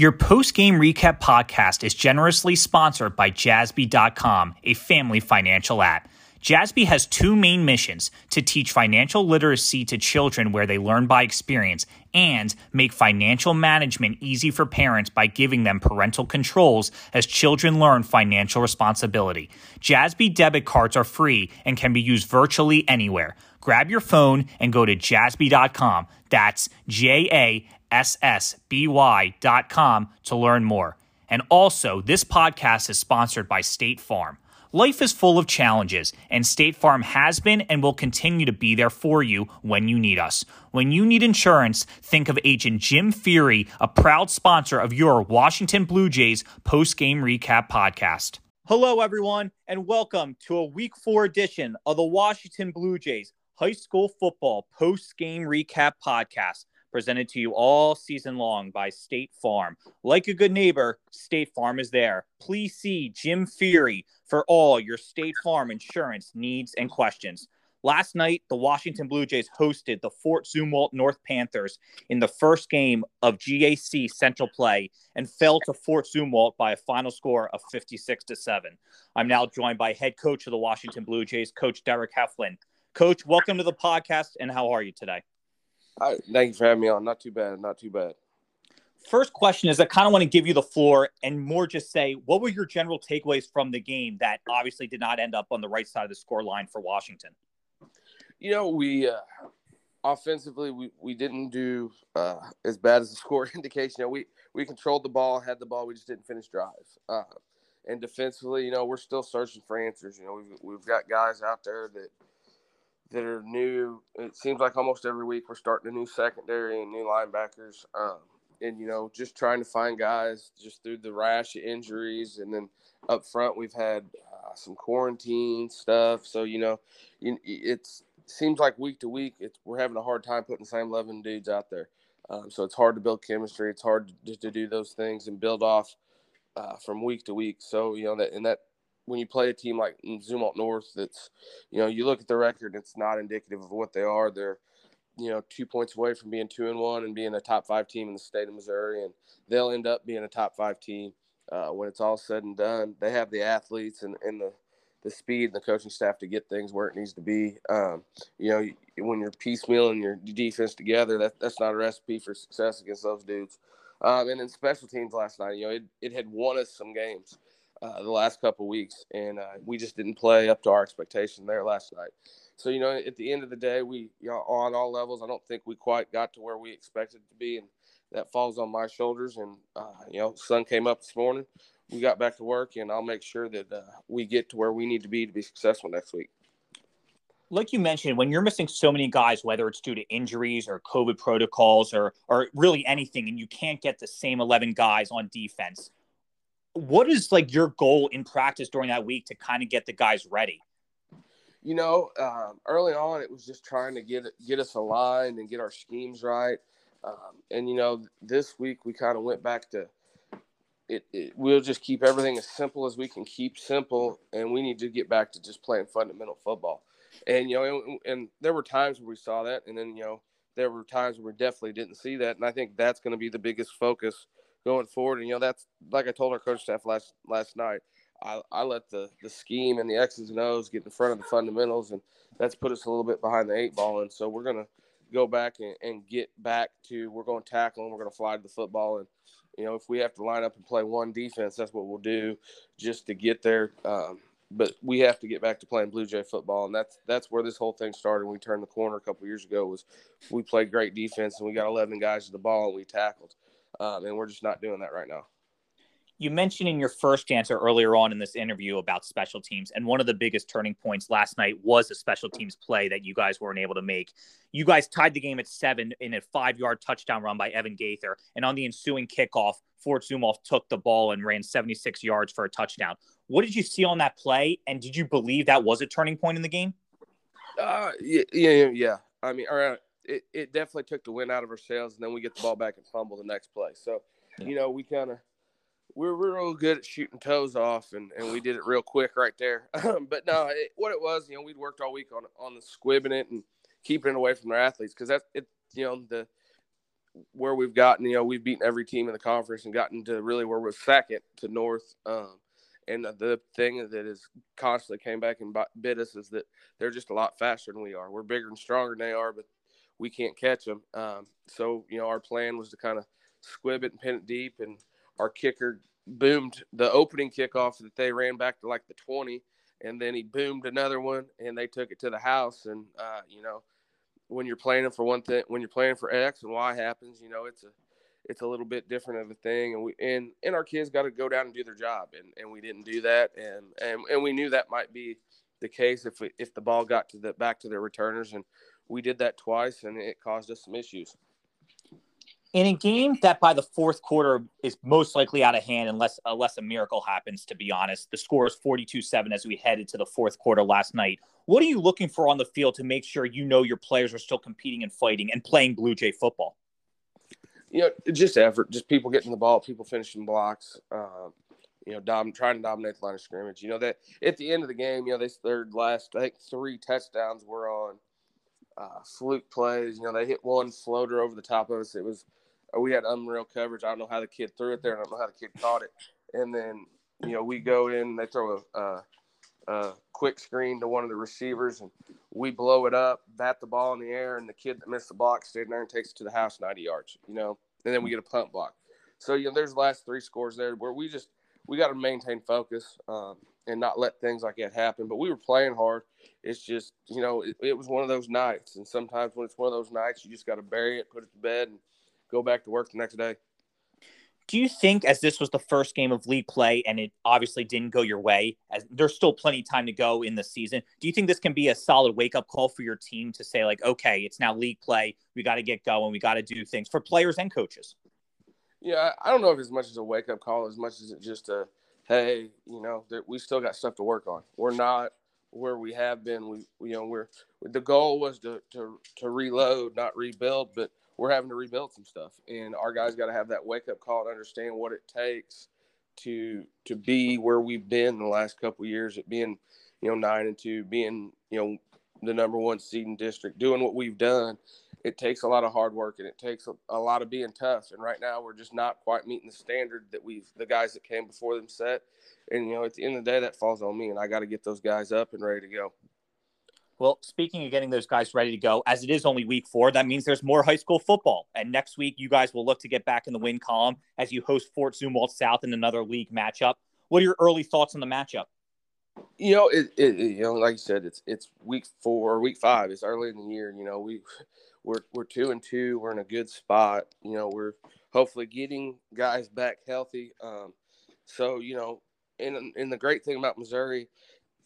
Your post game recap podcast is generously sponsored by Jassby.com, a family financial app. Jassby has two main missions to teach financial literacy to children where they learn by experience and make financial management easy for parents by giving them parental controls as children learn financial responsibility. Jassby debit cards are free and can be used virtually anywhere. Grab your phone and go to jassby.com. That's J A S S B Y.com to learn more. And also, this podcast is sponsored by State Farm. Life is full of challenges, and State Farm has been and will continue to be there for you when you need us. When you need insurance, think of Agent Jim Feighery, a proud sponsor of your Washington Blue Jays post game recap podcast. Hello, everyone, and welcome to a week four edition of the Washington Blue Jays high school football post game recap podcast presented to you all season long by State Farm. Like a good neighbor, State Farm is there. Please see Jim Feighery for all your State Farm insurance needs and questions. Last night, the Washington Blue Jays hosted the Fort Zumwalt North Panthers in the first game of GAC Central play and fell to Fort Zumwalt by a final score of 56 to 7. I'm now joined by head coach of the Washington Blue Jays, Coach Derick Heflin. Coach, welcome to the podcast, and how are you today? Hi, thank you for having me on. Not too bad. Not too bad. First question is I kind of want to give you the floor and more just say what were your general takeaways from the game that obviously did not end up on the right side of the score line for Washington? You know, we uh, offensively we, we didn't do uh, as bad as the score indication. You know, we we controlled the ball, had the ball, we just didn't finish drives. Uh, and defensively, you know, we're still searching for answers. You know, we've we've got guys out there that that are new. It seems like almost every week we're starting a new secondary and new linebackers. Um, and you know, just trying to find guys just through the rash of injuries, and then up front we've had uh, some quarantine stuff. So you know, it seems like week to week it's we're having a hard time putting the same eleven dudes out there. Um, so it's hard to build chemistry. It's hard to, to do those things and build off uh, from week to week. So you know that and that when you play a team like Zumwalt North, that's you know you look at the record, it's not indicative of what they are. They're you know two points away from being two and one and being a top five team in the state of Missouri, and they'll end up being a top five team uh, when it's all said and done. They have the athletes and, and the the speed and the coaching staff to get things where it needs to be. Um, you know, when you're piecemealing your defense together, that that's not a recipe for success against those dudes. Um, and in special teams last night, you know, it, it had won us some games uh, the last couple weeks, and uh, we just didn't play up to our expectation there last night. So you know, at the end of the day, we you know, on all levels, I don't think we quite got to where we expected to be, and that falls on my shoulders. And uh, you know, sun came up this morning. We got back to work, and I'll make sure that uh, we get to where we need to be to be successful next week. Like you mentioned, when you're missing so many guys, whether it's due to injuries or COVID protocols or or really anything, and you can't get the same eleven guys on defense, what is like your goal in practice during that week to kind of get the guys ready? You know, um, early on it was just trying to get get us aligned and get our schemes right. Um, and you know, this week we kind of went back to it, it, We'll just keep everything as simple as we can keep simple, and we need to get back to just playing fundamental football. And you know, and, and there were times where we saw that, and then you know, there were times where we definitely didn't see that. And I think that's going to be the biggest focus going forward. And you know, that's like I told our coach staff last last night. I, I let the the scheme and the X's and O's get in front of the fundamentals, and that's put us a little bit behind the eight ball. And so we're gonna go back and, and get back to we're going to tackle and we're going to fly to the football. And you know, if we have to line up and play one defense, that's what we'll do just to get there. Um, but we have to get back to playing Blue Jay football, and that's that's where this whole thing started. We turned the corner a couple years ago, was we played great defense and we got 11 guys to the ball and we tackled um, and we're just not doing that right now. You mentioned in your first answer earlier on in this interview about special teams, and one of the biggest turning points last night was a special teams play that you guys weren't able to make. You guys tied the game at seven in a five yard touchdown run by Evan Gaither. And on the ensuing kickoff, Fort Zumwalt took the ball and ran 76 yards for a touchdown. What did you see on that play? And did you believe that was a turning point in the game? Uh, yeah, yeah, yeah. I mean, all right it, it definitely took the wind out of our sails, and then we get the ball back and fumble the next play. So, you know, we kind of we're, we're real good at shooting toes off, and, and we did it real quick right there. but no, it, what it was, you know, we'd worked all week on on the squibbing it and keeping it away from their athletes because that's it. You know, the where we've gotten, you know, we've beaten every team in the conference and gotten to really where we're second to North. Um, and the thing that has constantly came back and bit us is that they're just a lot faster than we are. We're bigger and stronger than they are, but we can't catch them. Um, so, you know, our plan was to kind of squib it and pin it deep. And our kicker boomed the opening kickoff that they ran back to like the 20. And then he boomed another one and they took it to the house. And, uh, you know, when you're planning for one thing, when you're planning for X and Y happens, you know, it's a, it's a little bit different of a thing and we and and our kids got to go down and do their job and and we didn't do that and and and we knew that might be the case if we, if the ball got to the back to their returners and we did that twice and it caused us some issues. In a game that by the fourth quarter is most likely out of hand unless unless a miracle happens to be honest. The score is 42-7 as we headed to the fourth quarter last night. What are you looking for on the field to make sure you know your players are still competing and fighting and playing blue jay football? You know, just effort, just people getting the ball, people finishing blocks, uh, you know, dom- trying to dominate the line of scrimmage. You know that at the end of the game, you know, they their last I think three touchdowns were on fluke plays. You know, they hit one floater over the top of us. It was we had unreal coverage. I don't know how the kid threw it there. I don't know how the kid caught it. And then you know we go in, they throw a, a, a quick screen to one of the receivers, and we blow it up, bat the ball in the air, and the kid that missed the block stayed there and takes it to the house 90 yards, you know, and then we get a punt block. So, you know, there's the last three scores there where we just, we got to maintain focus um, and not let things like that happen. But we were playing hard. It's just, you know, it, it was one of those nights. And sometimes when it's one of those nights, you just got to bury it, put it to bed, and go back to work the next day do you think as this was the first game of league play and it obviously didn't go your way as there's still plenty of time to go in the season do you think this can be a solid wake up call for your team to say like okay it's now league play we got to get going we got to do things for players and coaches yeah i don't know if as much as a wake up call as much as it just a hey you know we still got stuff to work on. We're not where we have been. We you know we're the goal was to to, to reload not rebuild but we're having to rebuild some stuff, and our guys got to have that wake up call and understand what it takes to to be where we've been the last couple years at being, you know, nine and two, being you know the number one seed in district, doing what we've done. It takes a lot of hard work and it takes a, a lot of being tough. And right now, we're just not quite meeting the standard that we've the guys that came before them set. And you know, at the end of the day, that falls on me, and I got to get those guys up and ready to go. Well, speaking of getting those guys ready to go, as it is only week four, that means there's more high school football. And next week, you guys will look to get back in the win column as you host Fort Zumwalt South in another league matchup. What are your early thoughts on the matchup? You know, it, it, you know, like you said, it's it's week four or week five. It's early in the year. You know, we we're we're two and two. We're in a good spot. You know, we're hopefully getting guys back healthy. Um, so you know, and and the great thing about Missouri,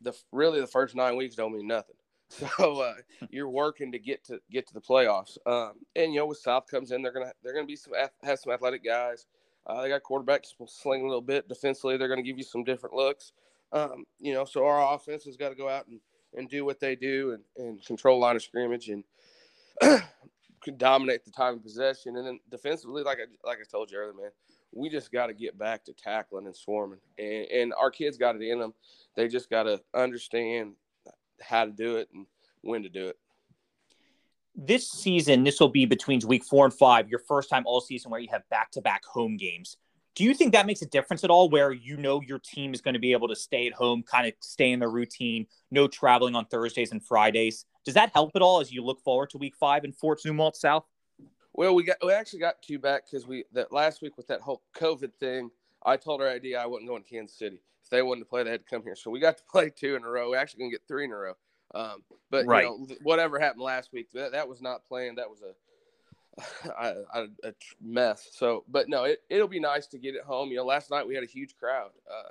the really the first nine weeks don't mean nothing. So uh, you're working to get to get to the playoffs. Um, and you know, with South comes in, they're gonna they're gonna be some have some athletic guys. Uh, they got quarterbacks will sling a little bit defensively. They're gonna give you some different looks. Um, you know, so our offense has got to go out and, and do what they do and, and control line of scrimmage and dominate the time of possession. And then defensively, like I, like I told you earlier, man, we just got to get back to tackling and swarming. And, and our kids got it in them. They just got to understand how to do it and when to do it. This season, this will be between week four and five, your first time all season where you have back to back home games. Do you think that makes a difference at all where you know your team is going to be able to stay at home, kind of stay in their routine, no traveling on Thursdays and Fridays? Does that help at all as you look forward to week five in Fort Zumwalt South? Well, we got we actually got two back because we that last week with that whole COVID thing. I told our ID I wasn't going to Kansas City, if they wanted to play, they had to come here. So we got to play two in a row. We're actually gonna get three in a row. Um, but right. you know, whatever happened last week, that, that was not planned. That was a, mess. So, but no, it, it'll be nice to get it home. You know, last night we had a huge crowd. Uh,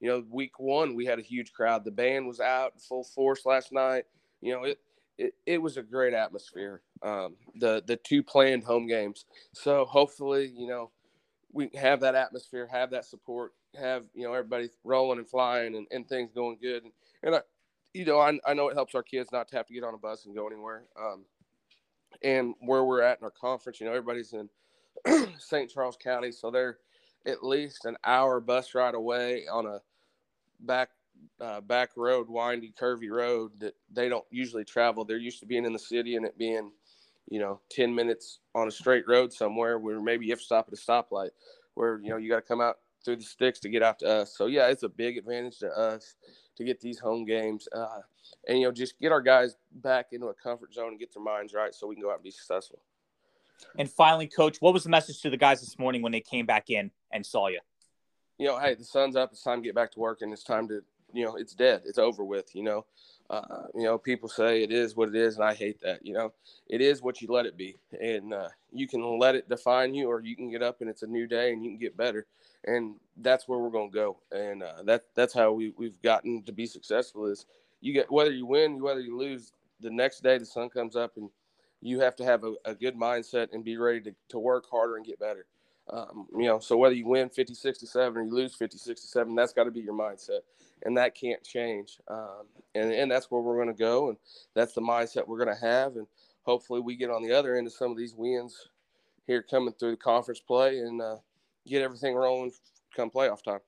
you know, week one we had a huge crowd. The band was out full force last night. You know, it it, was a great atmosphere. Um, the the two planned home games. So hopefully, you know, we have that atmosphere, have that support, have you know everybody rolling and flying and, and things going good. And, and I, you know, I, I know it helps our kids not to have to get on a bus and go anywhere. Um, and where we're at in our conference, you know, everybody's in St. Charles County, so they're at least an hour bus ride away on a back uh, back road, windy, curvy road that they don't usually travel. They're used to being in the city and it being you know, 10 minutes on a straight road somewhere where maybe you have to stop at a stoplight where, you know, you got to come out through the sticks to get out to us. So, yeah, it's a big advantage to us to get these home games uh, and, you know, just get our guys back into a comfort zone and get their minds right so we can go out and be successful. And finally, coach, what was the message to the guys this morning when they came back in and saw you? You know, hey, the sun's up. It's time to get back to work, and it's time to, you know, it's dead. It's over with. You know, uh, you know, people say it is what it is, and I hate that. You know, it is what you let it be, and uh, you can let it define you, or you can get up and it's a new day and you can get better, and that's where we're gonna go, and uh, that that's how we we've gotten to be successful. Is you get whether you win, whether you lose, the next day the sun comes up and you have to have a, a good mindset and be ready to, to work harder and get better. Um, you know, so whether you win 50, 67 or you lose 50, 67, that's got to be your mindset and that can't change. Um, and, and that's where we're going to go. And that's the mindset we're going to have. And hopefully we get on the other end of some of these wins here coming through the conference play and uh, get everything rolling come playoff time.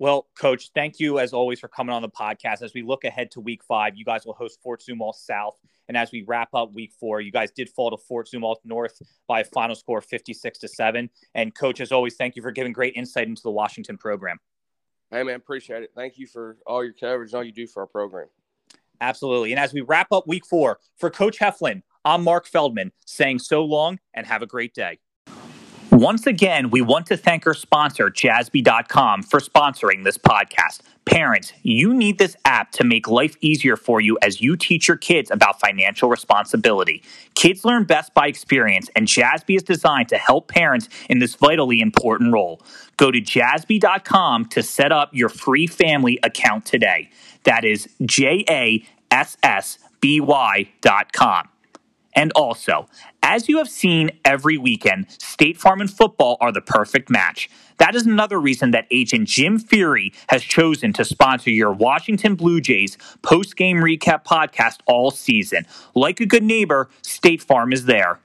Well, Coach, thank you as always for coming on the podcast. As we look ahead to week five, you guys will host Fort Zumwalt South. And as we wrap up week four, you guys did fall to Fort Zumwalt North by a final score of 56 to 7. And, Coach, as always, thank you for giving great insight into the Washington program. Hey, man, appreciate it. Thank you for all your coverage and all you do for our program. Absolutely. And as we wrap up week four, for Coach Heflin, I'm Mark Feldman saying so long and have a great day. Once again, we want to thank our sponsor, Jassby.com, for sponsoring this podcast. Parents, you need this app to make life easier for you as you teach your kids about financial responsibility. Kids learn best by experience, and Jassby is designed to help parents in this vitally important role. Go to jassby.com to set up your free family account today. That is J A S S B Y.com. And also, as you have seen every weekend, State Farm and football are the perfect match. That is another reason that agent Jim Feighery has chosen to sponsor your Washington Blue Jays post game recap podcast all season. Like a good neighbor, State Farm is there.